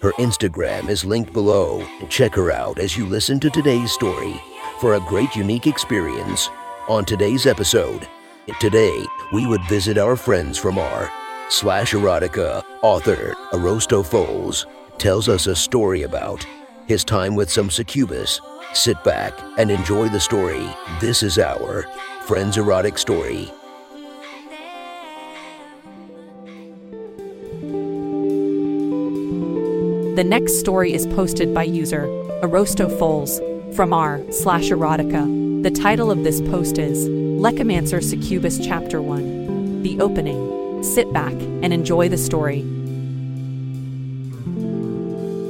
Her Instagram is linked below. Check her out as you listen to today's story for a great unique experience. On today's episode, today we would visit our friends from r slash erotica author Arosto Foles tells us a story about his time with some succubus. Sit back and enjoy the story. This is our Friends Erotic Story. The next story is posted by user Arosto Foles from r slash erotica. The title of this post is Lecomancer Succubus Chapter 1. The opening. Sit back and enjoy the story.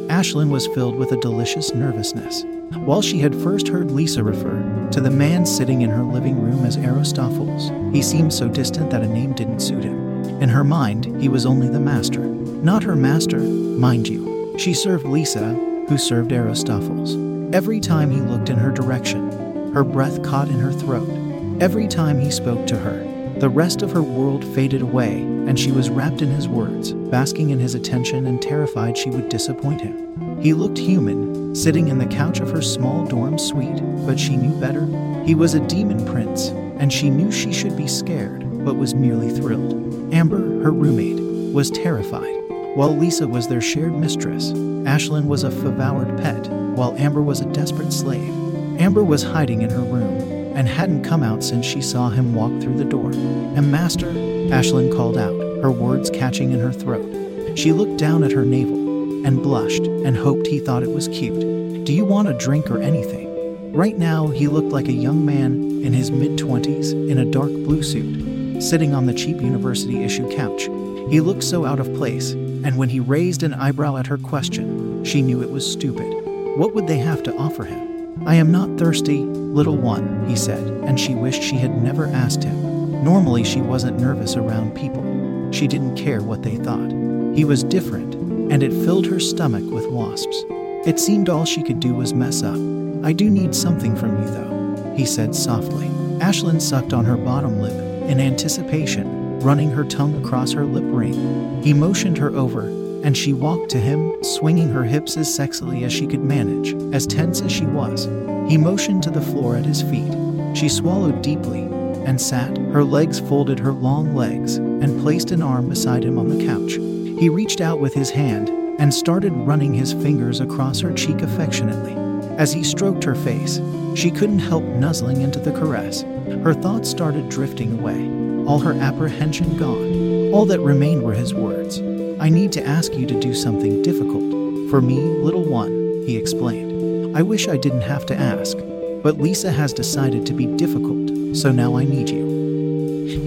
Ashlyn was filled with a delicious nervousness. While she had first heard Lisa refer to the man sitting in her living room as Aristophanes, he seemed so distant that a name didn't suit him. In her mind, he was only the master. Not her master, mind you. She served Lisa, who served Aristophanes. Every time he looked in her direction, her breath caught in her throat. Every time he spoke to her, the rest of her world faded away, and she was wrapped in his words, basking in his attention and terrified she would disappoint him. He looked human, sitting in the couch of her small dorm suite, but she knew better. He was a demon prince, and she knew she should be scared, but was merely thrilled. Amber, her roommate, was terrified. While Lisa was their shared mistress, Ashlyn was a devoured pet, while Amber was a desperate slave. Amber was hiding in her room and hadn't come out since she saw him walk through the door. And Master, Ashlyn called out, her words catching in her throat. She looked down at her navel and blushed and hoped he thought it was cute. Do you want a drink or anything? Right now, he looked like a young man in his mid 20s in a dark blue suit, sitting on the cheap university issue couch. He looked so out of place and when he raised an eyebrow at her question, she knew it was stupid. What would they have to offer him? I am not thirsty, little one, he said, and she wished she had never asked him. Normally, she wasn't nervous around people. She didn't care what they thought. He was different, and it filled her stomach with wasps. It seemed all she could do was mess up. I do need something from you, though, he said softly. Ashlyn sucked on her bottom lip in anticipation running her tongue across her lip ring. He motioned her over, and she walked to him, swinging her hips as sexily as she could manage, as tense as she was. He motioned to the floor at his feet. She swallowed deeply and sat, her legs folded her long legs, and placed an arm beside him on the couch. He reached out with his hand and started running his fingers across her cheek affectionately. As he stroked her face, she couldn't help nuzzling into the caress. Her thoughts started drifting away all her apprehension gone. All that remained were his words. I need to ask you to do something difficult. For me, little one, he explained. I wish I didn't have to ask, but Lisa has decided to be difficult, so now I need you.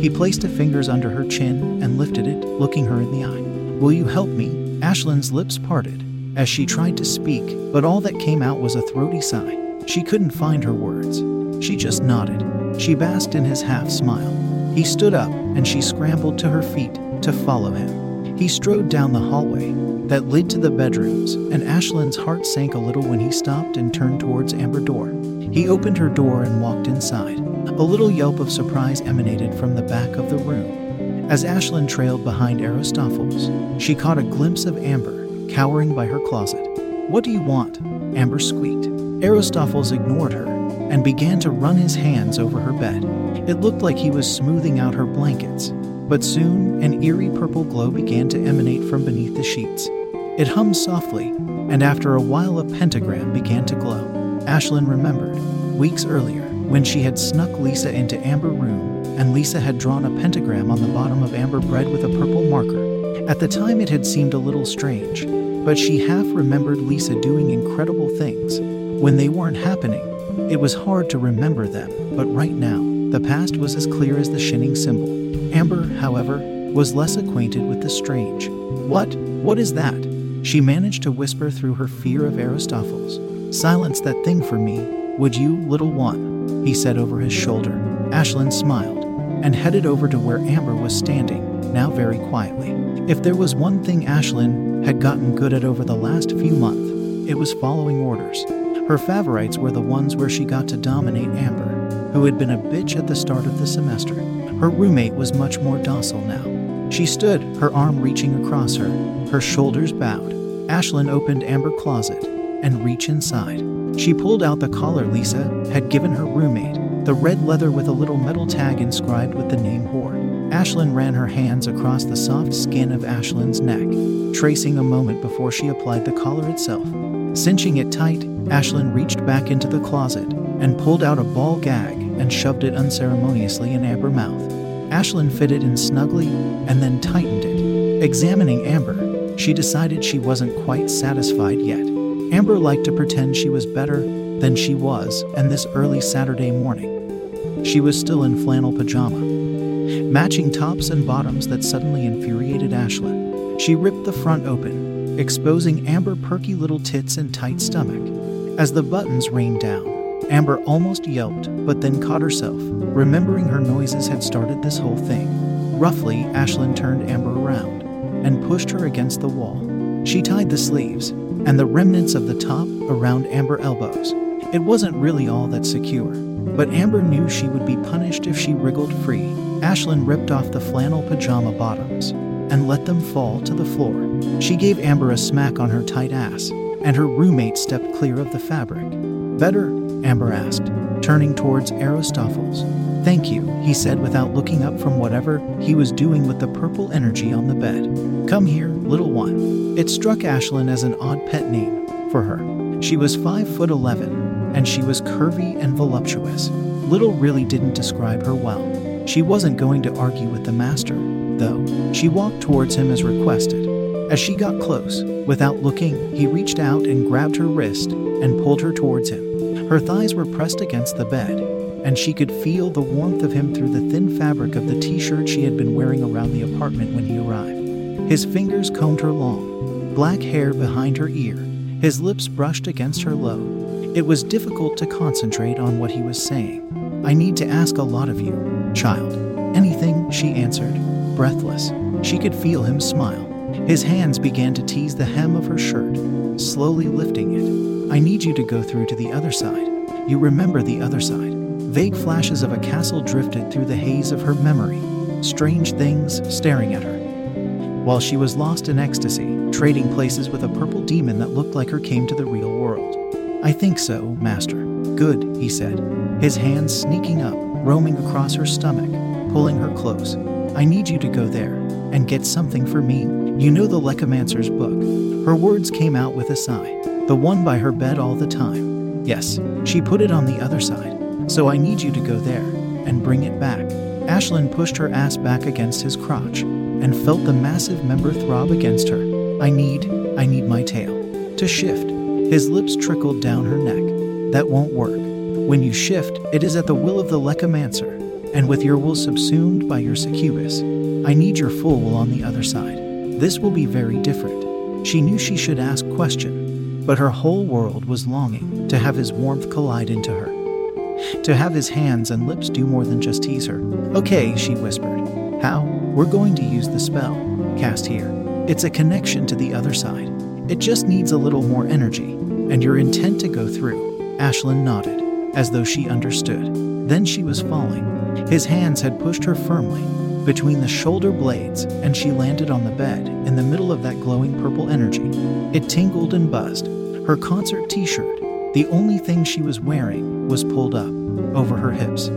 He placed his fingers under her chin and lifted it, looking her in the eye. Will you help me? Ashlyn's lips parted as she tried to speak, but all that came out was a throaty sigh. She couldn't find her words. She just nodded. She basked in his half smile. He stood up, and she scrambled to her feet to follow him. He strode down the hallway that led to the bedrooms, and Ashlyn's heart sank a little when he stopped and turned towards Amber Door. He opened her door and walked inside. A little yelp of surprise emanated from the back of the room. As Ashlyn trailed behind Aristophanes, she caught a glimpse of Amber cowering by her closet. What do you want? Amber squeaked. Aristophanes ignored her and began to run his hands over her bed. It looked like he was smoothing out her blankets, but soon an eerie purple glow began to emanate from beneath the sheets. It hummed softly, and after a while, a pentagram began to glow. Ashlyn remembered, weeks earlier, when she had snuck Lisa into Amber room, and Lisa had drawn a pentagram on the bottom of Amber bread with a purple marker. At the time, it had seemed a little strange, but she half remembered Lisa doing incredible things when they weren't happening it was hard to remember them, but right now, the past was as clear as the shinning symbol. Amber, however, was less acquainted with the strange. What? What is that? She managed to whisper through her fear of Aristophanes. Silence that thing for me, Would you, little one? He said over his shoulder. Ashlyn smiled and headed over to where Amber was standing, now very quietly. If there was one thing Ashlyn had gotten good at over the last few months, it was following orders. Her favorites were the ones where she got to dominate Amber, who had been a bitch at the start of the semester. Her roommate was much more docile now. She stood, her arm reaching across her, her shoulders bowed. Ashlyn opened Amber's closet and reached inside. She pulled out the collar Lisa had given her roommate, the red leather with a little metal tag inscribed with the name whore. Ashlyn ran her hands across the soft skin of Ashlyn's neck, tracing a moment before she applied the collar itself. Cinching it tight, Ashlyn reached back into the closet and pulled out a ball gag and shoved it unceremoniously in Amber's mouth. Ashlyn fitted in snugly and then tightened it. Examining Amber, she decided she wasn't quite satisfied yet. Amber liked to pretend she was better than she was, and this early Saturday morning, she was still in flannel pajama, matching tops and bottoms that suddenly infuriated Ashlyn. She ripped the front open, exposing Amber perky little tits and tight stomach. As the buttons rained down, Amber almost yelped, but then caught herself, remembering her noises had started this whole thing. Roughly, Ashlyn turned Amber around and pushed her against the wall. She tied the sleeves and the remnants of the top around Amber elbows. It wasn't really all that secure, but Amber knew she would be punished if she wriggled free. Ashlyn ripped off the flannel pajama bottoms and let them fall to the floor. She gave Amber a smack on her tight ass, and her roommate stepped clear of the fabric. Better? Amber asked, turning towards Aristophanes. Thank you, he said without looking up from whatever he was doing with the purple energy on the bed. Come here, little one. It struck Ashlyn as an odd pet name for her. She was 5 foot 11, and she was curvy and voluptuous. Little really didn't describe her well. She wasn't going to argue with the master, though. She walked towards him as requested. As she got close, without looking, he reached out and grabbed her wrist and pulled her towards him. Her thighs were pressed against the bed, and she could feel the warmth of him through the thin fabric of the t shirt she had been wearing around the apartment when he arrived. His fingers combed her long, black hair behind her ear. His lips brushed against her low. It was difficult to concentrate on what he was saying. I need to ask a lot of you, child. Anything, she answered, breathless. She could feel him smile. His hands began to tease the hem of her shirt, slowly lifting it. I need you to go through to the other side. You remember the other side. Vague flashes of a castle drifted through the haze of her memory, strange things staring at her. While she was lost in ecstasy, trading places with a purple demon that looked like her came to the real world. I think so, Master. Good, he said, his hands sneaking up, roaming across her stomach, pulling her close. I need you to go there and get something for me. You know the Lecomancer's book. Her words came out with a sigh. The one by her bed all the time. Yes, she put it on the other side. So I need you to go there and bring it back. Ashlyn pushed her ass back against his crotch and felt the massive member throb against her. I need, I need my tail to shift. His lips trickled down her neck. That won't work. When you shift, it is at the will of the Lecomancer, and with your will subsumed by your succubus. I need your full will on the other side. This will be very different. She knew she should ask question, but her whole world was longing to have his warmth collide into her. To have his hands and lips do more than just tease her. Okay, she whispered. How? We're going to use the spell. Cast here. It's a connection to the other side. It just needs a little more energy, and your intent to go through. Ashlyn nodded, as though she understood. Then she was falling. His hands had pushed her firmly between the shoulder blades, and she landed on the bed in the middle of that glowing purple energy. It tingled and buzzed. Her concert t shirt, the only thing she was wearing, was pulled up over her hips,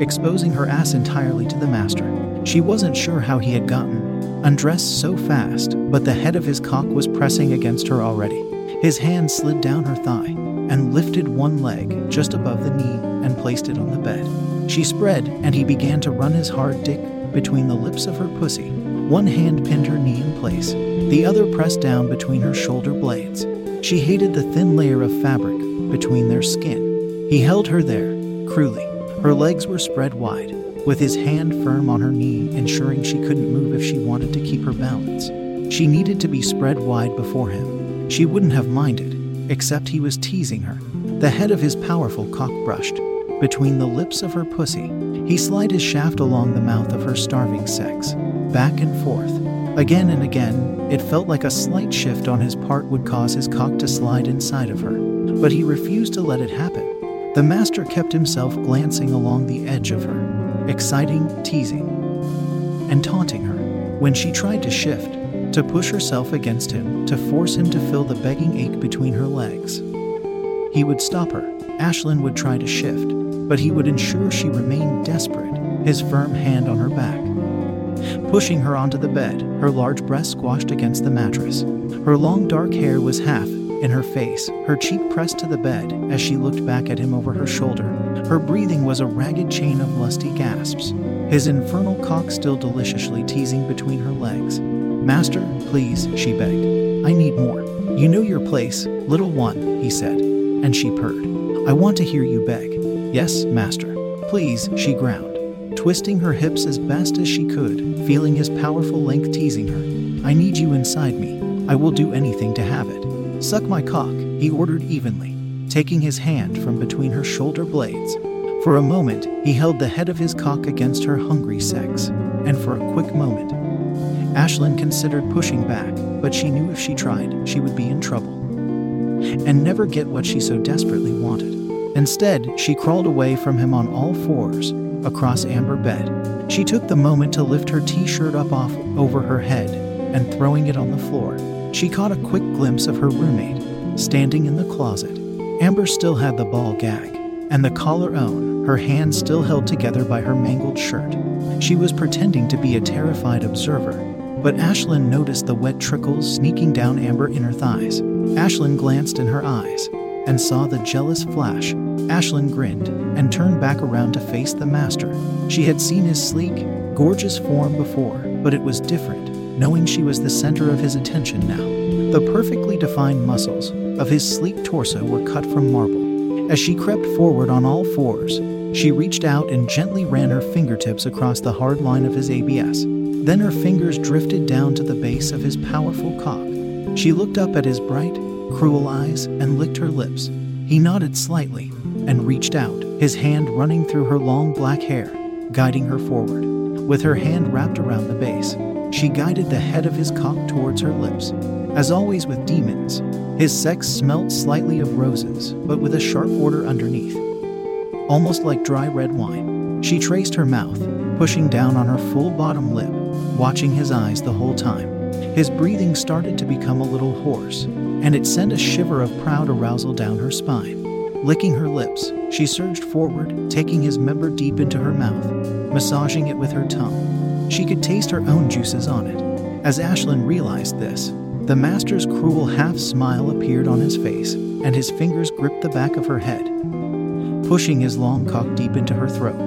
exposing her ass entirely to the master. She wasn't sure how he had gotten undressed so fast, but the head of his cock was pressing against her already. His hand slid down her thigh and lifted one leg just above the knee and placed it on the bed. She spread, and he began to run his hard dick between the lips of her pussy. One hand pinned her knee in place, the other pressed down between her shoulder blades. She hated the thin layer of fabric between their skin. He held her there, cruelly. Her legs were spread wide, with his hand firm on her knee, ensuring she couldn't move if she wanted to keep her balance. She needed to be spread wide before him. She wouldn't have minded except he was teasing her. The head of his powerful cock brushed between the lips of her pussy. He slid his shaft along the mouth of her starving sex, back and forth. Again and again, it felt like a slight shift on his part would cause his cock to slide inside of her, but he refused to let it happen. The master kept himself glancing along the edge of her, exciting, teasing, and taunting her. When she tried to shift, to push herself against him, to force him to fill the begging ache between her legs, he would stop her. Ashlyn would try to shift, but he would ensure she remained desperate, his firm hand on her back. Pushing her onto the bed, her large breast squashed against the mattress. Her long dark hair was half in her face, her cheek pressed to the bed as she looked back at him over her shoulder. Her breathing was a ragged chain of lusty gasps, his infernal cock still deliciously teasing between her legs. Master, please, she begged. I need more. You know your place, little one, he said, and she purred. I want to hear you beg. Yes, master. Please, she ground, twisting her hips as best as she could, feeling his powerful length teasing her. I need you inside me. I will do anything to have it. Suck my cock, he ordered evenly, taking his hand from between her shoulder blades. For a moment, he held the head of his cock against her hungry sex, and for a quick moment, Ashlyn considered pushing back, but she knew if she tried, she would be in trouble and never get what she so desperately wanted. Instead, she crawled away from him on all fours across Amber bed. She took the moment to lift her t-shirt up off over her head and throwing it on the floor. She caught a quick glimpse of her roommate standing in the closet. Amber still had the ball gag and the collar on, her hands still held together by her mangled shirt. She was pretending to be a terrified observer, but Ashlyn noticed the wet trickles sneaking down Amber in her thighs. Ashlyn glanced in her eyes and saw the jealous flash. Ashlyn grinned and turned back around to face the master. She had seen his sleek, gorgeous form before, but it was different, knowing she was the center of his attention now. The perfectly defined muscles of his sleek torso were cut from marble. As she crept forward on all fours, she reached out and gently ran her fingertips across the hard line of his ABS. Then her fingers drifted down to the base of his powerful cock. She looked up at his bright, cruel eyes and licked her lips. He nodded slightly and reached out, his hand running through her long black hair, guiding her forward. With her hand wrapped around the base, she guided the head of his cock towards her lips. As always with demons, his sex smelt slightly of roses, but with a sharp order underneath. Almost like dry red wine, she traced her mouth, pushing down on her full bottom lip, watching his eyes the whole time. His breathing started to become a little hoarse, and it sent a shiver of proud arousal down her spine. Licking her lips, she surged forward, taking his member deep into her mouth, massaging it with her tongue. She could taste her own juices on it. As Ashlyn realized this, the master's cruel half smile appeared on his face, and his fingers gripped the back of her head, pushing his long cock deep into her throat.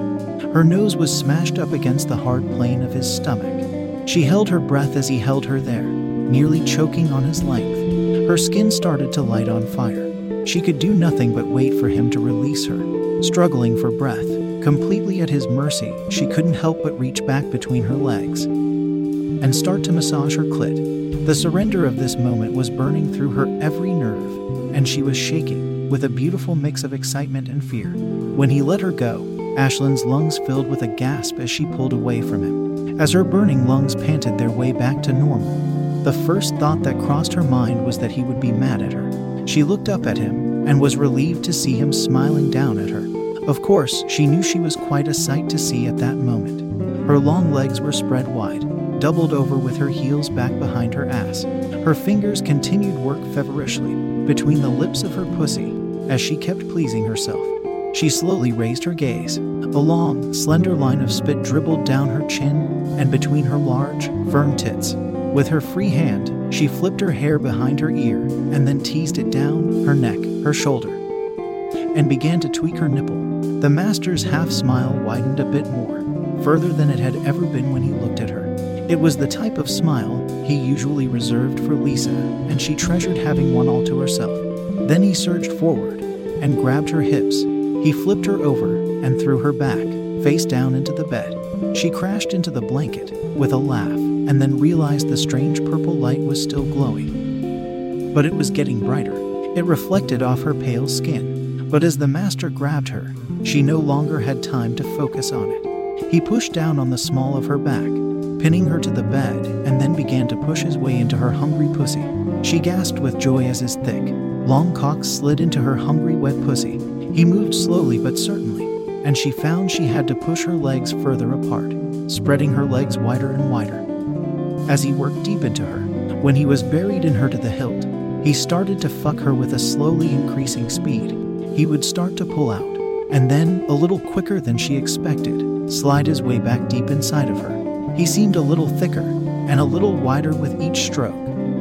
Her nose was smashed up against the hard plane of his stomach. She held her breath as he held her there, nearly choking on his length. Her skin started to light on fire. She could do nothing but wait for him to release her. Struggling for breath, completely at his mercy, she couldn't help but reach back between her legs and start to massage her clit. The surrender of this moment was burning through her every nerve, and she was shaking with a beautiful mix of excitement and fear. When he let her go, Ashlyn's lungs filled with a gasp as she pulled away from him. As her burning lungs panted their way back to normal, the first thought that crossed her mind was that he would be mad at her. She looked up at him and was relieved to see him smiling down at her. Of course, she knew she was quite a sight to see at that moment. Her long legs were spread wide, doubled over with her heels back behind her ass. Her fingers continued work feverishly between the lips of her pussy as she kept pleasing herself. She slowly raised her gaze. A long, slender line of spit dribbled down her chin and between her large, firm tits. With her free hand, she flipped her hair behind her ear and then teased it down her neck, her shoulder, and began to tweak her nipple. The master's half smile widened a bit more, further than it had ever been when he looked at her. It was the type of smile he usually reserved for Lisa, and she treasured having one all to herself. Then he surged forward and grabbed her hips. He flipped her over and threw her back, face down into the bed. She crashed into the blanket with a laugh and then realized the strange purple light was still glowing. But it was getting brighter. It reflected off her pale skin, but as the master grabbed her, she no longer had time to focus on it. He pushed down on the small of her back, pinning her to the bed, and then began to push his way into her hungry pussy. She gasped with joy as his thick, long cock slid into her hungry, wet pussy. He moved slowly but certainly, and she found she had to push her legs further apart, spreading her legs wider and wider. As he worked deep into her, when he was buried in her to the hilt, he started to fuck her with a slowly increasing speed. He would start to pull out, and then, a little quicker than she expected, slide his way back deep inside of her. He seemed a little thicker and a little wider with each stroke.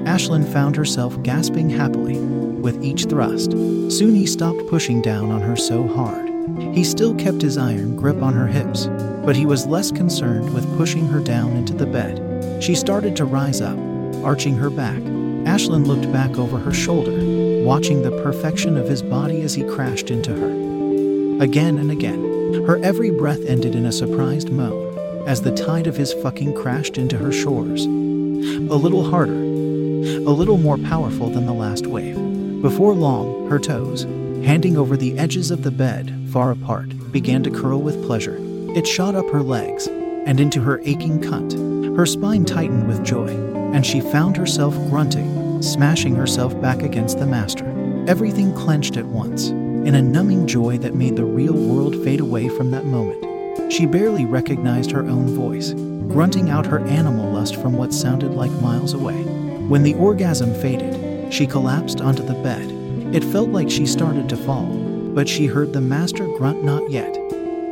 Ashlyn found herself gasping happily with each thrust. Soon he stopped pushing down on her so hard. He still kept his iron grip on her hips, but he was less concerned with pushing her down into the bed. She started to rise up, arching her back. Ashlyn looked back over her shoulder, watching the perfection of his body as he crashed into her. Again and again, her every breath ended in a surprised moan as the tide of his fucking crashed into her shores. A little harder, a little more powerful than the last wave. Before long, her toes, handing over the edges of the bed, far apart, began to curl with pleasure. It shot up her legs and into her aching cunt. Her spine tightened with joy, and she found herself grunting, smashing herself back against the master. Everything clenched at once, in a numbing joy that made the real world fade away from that moment. She barely recognized her own voice, grunting out her animal lust from what sounded like miles away. When the orgasm faded, she collapsed onto the bed. It felt like she started to fall, but she heard the master grunt not yet.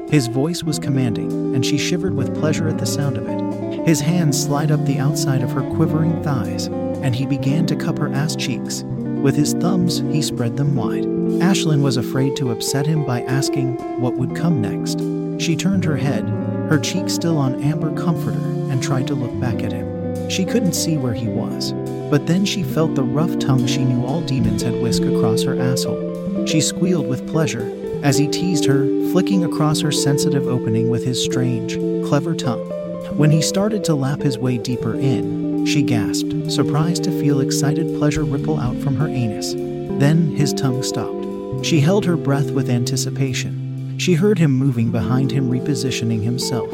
His voice was commanding, and she shivered with pleasure at the sound of it. His hands slid up the outside of her quivering thighs, and he began to cup her ass cheeks. With his thumbs, he spread them wide. Ashlyn was afraid to upset him by asking what would come next. She turned her head, her cheek still on Amber Comforter, and tried to look back at him. She couldn't see where he was, but then she felt the rough tongue she knew all demons had whisked across her asshole. She squealed with pleasure as he teased her, flicking across her sensitive opening with his strange, clever tongue. When he started to lap his way deeper in, she gasped, surprised to feel excited pleasure ripple out from her anus. Then his tongue stopped. She held her breath with anticipation. She heard him moving behind him, repositioning himself,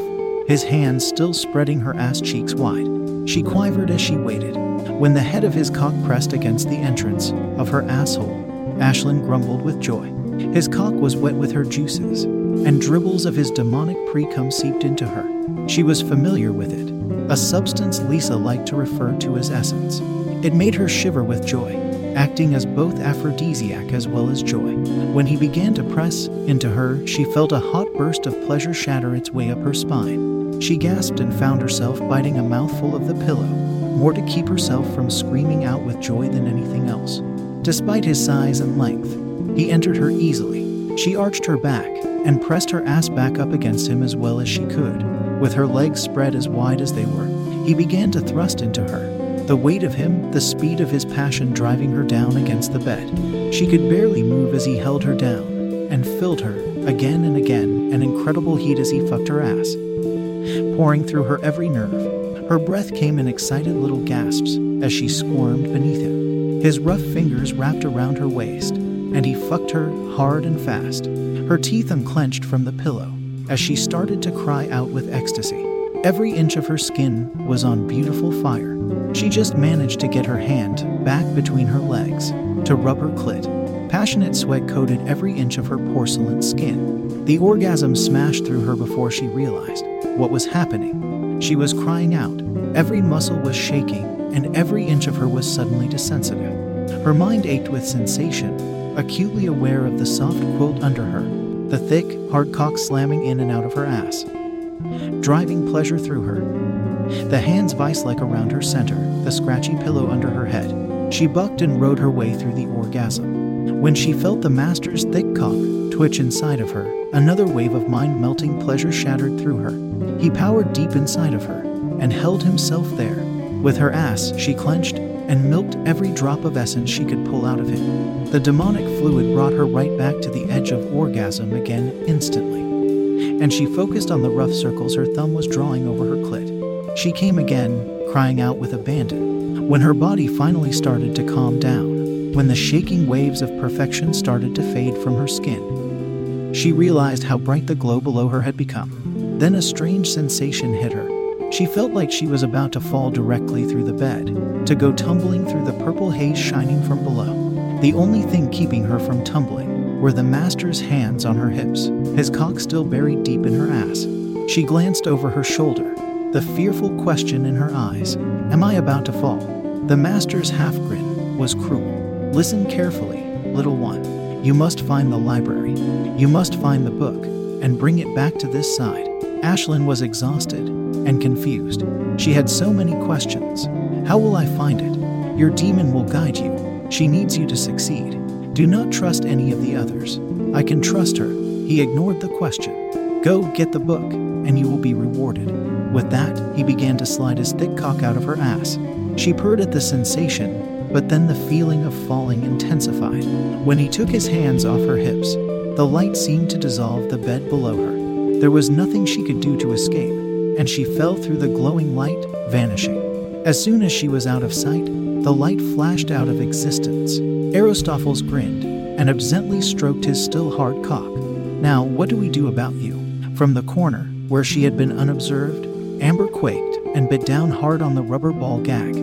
his hands still spreading her ass cheeks wide. She quivered as she waited. When the head of his cock pressed against the entrance of her asshole, Ashlyn grumbled with joy. His cock was wet with her juices, and dribbles of his demonic pre cum seeped into her. She was familiar with it, a substance Lisa liked to refer to as essence. It made her shiver with joy, acting as both aphrodisiac as well as joy. When he began to press into her, she felt a hot burst of pleasure shatter its way up her spine. She gasped and found herself biting a mouthful of the pillow, more to keep herself from screaming out with joy than anything else. Despite his size and length, he entered her easily. She arched her back and pressed her ass back up against him as well as she could. With her legs spread as wide as they were, he began to thrust into her. The weight of him, the speed of his passion driving her down against the bed. She could barely move as he held her down and filled her, again and again, an incredible heat as he fucked her ass, pouring through her every nerve. Her breath came in excited little gasps as she squirmed beneath him. His rough fingers wrapped around her waist, and he fucked her hard and fast. Her teeth unclenched from the pillow as she started to cry out with ecstasy. Every inch of her skin was on beautiful fire. She just managed to get her hand back between her legs to rub her clit. Passionate sweat coated every inch of her porcelain skin. The orgasm smashed through her before she realized what was happening. She was crying out. Every muscle was shaking, and every inch of her was suddenly desensitive. Her mind ached with sensation, acutely aware of the soft quilt under her, the thick, hard cock slamming in and out of her ass, driving pleasure through her. The hands vice like around her center, the scratchy pillow under her head. She bucked and rode her way through the orgasm. When she felt the master's thick cock twitch inside of her, another wave of mind melting pleasure shattered through her. He powered deep inside of her and held himself there. With her ass, she clenched and milked every drop of essence she could pull out of him. The demonic fluid brought her right back to the edge of orgasm again instantly. And she focused on the rough circles her thumb was drawing over her clit. She came again, crying out with abandon. When her body finally started to calm down, when the shaking waves of perfection started to fade from her skin. She realized how bright the glow below her had become. Then a strange sensation hit her. She felt like she was about to fall directly through the bed, to go tumbling through the purple haze shining from below. The only thing keeping her from tumbling were the master's hands on her hips, his cock still buried deep in her ass. She glanced over her shoulder, the fearful question in her eyes Am I about to fall? The master's half grin was cruel. Listen carefully, little one. You must find the library. You must find the book and bring it back to this side. Ashlyn was exhausted and confused. She had so many questions. How will I find it? Your demon will guide you. She needs you to succeed. Do not trust any of the others. I can trust her. He ignored the question. Go get the book, and you will be rewarded. With that, he began to slide his thick cock out of her ass. She purred at the sensation but then the feeling of falling intensified. When he took his hands off her hips, the light seemed to dissolve the bed below her. There was nothing she could do to escape, and she fell through the glowing light, vanishing. As soon as she was out of sight, the light flashed out of existence. Aristophanes grinned and absently stroked his still hard cock. Now, what do we do about you? From the corner, where she had been unobserved, Amber quaked and bit down hard on the rubber ball gag.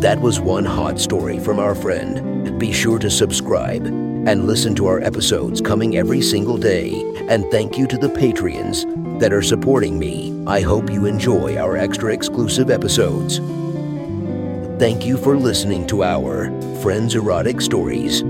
That was one hot story from our friend. Be sure to subscribe and listen to our episodes coming every single day. And thank you to the Patreons that are supporting me. I hope you enjoy our extra exclusive episodes. Thank you for listening to our Friends Erotic Stories.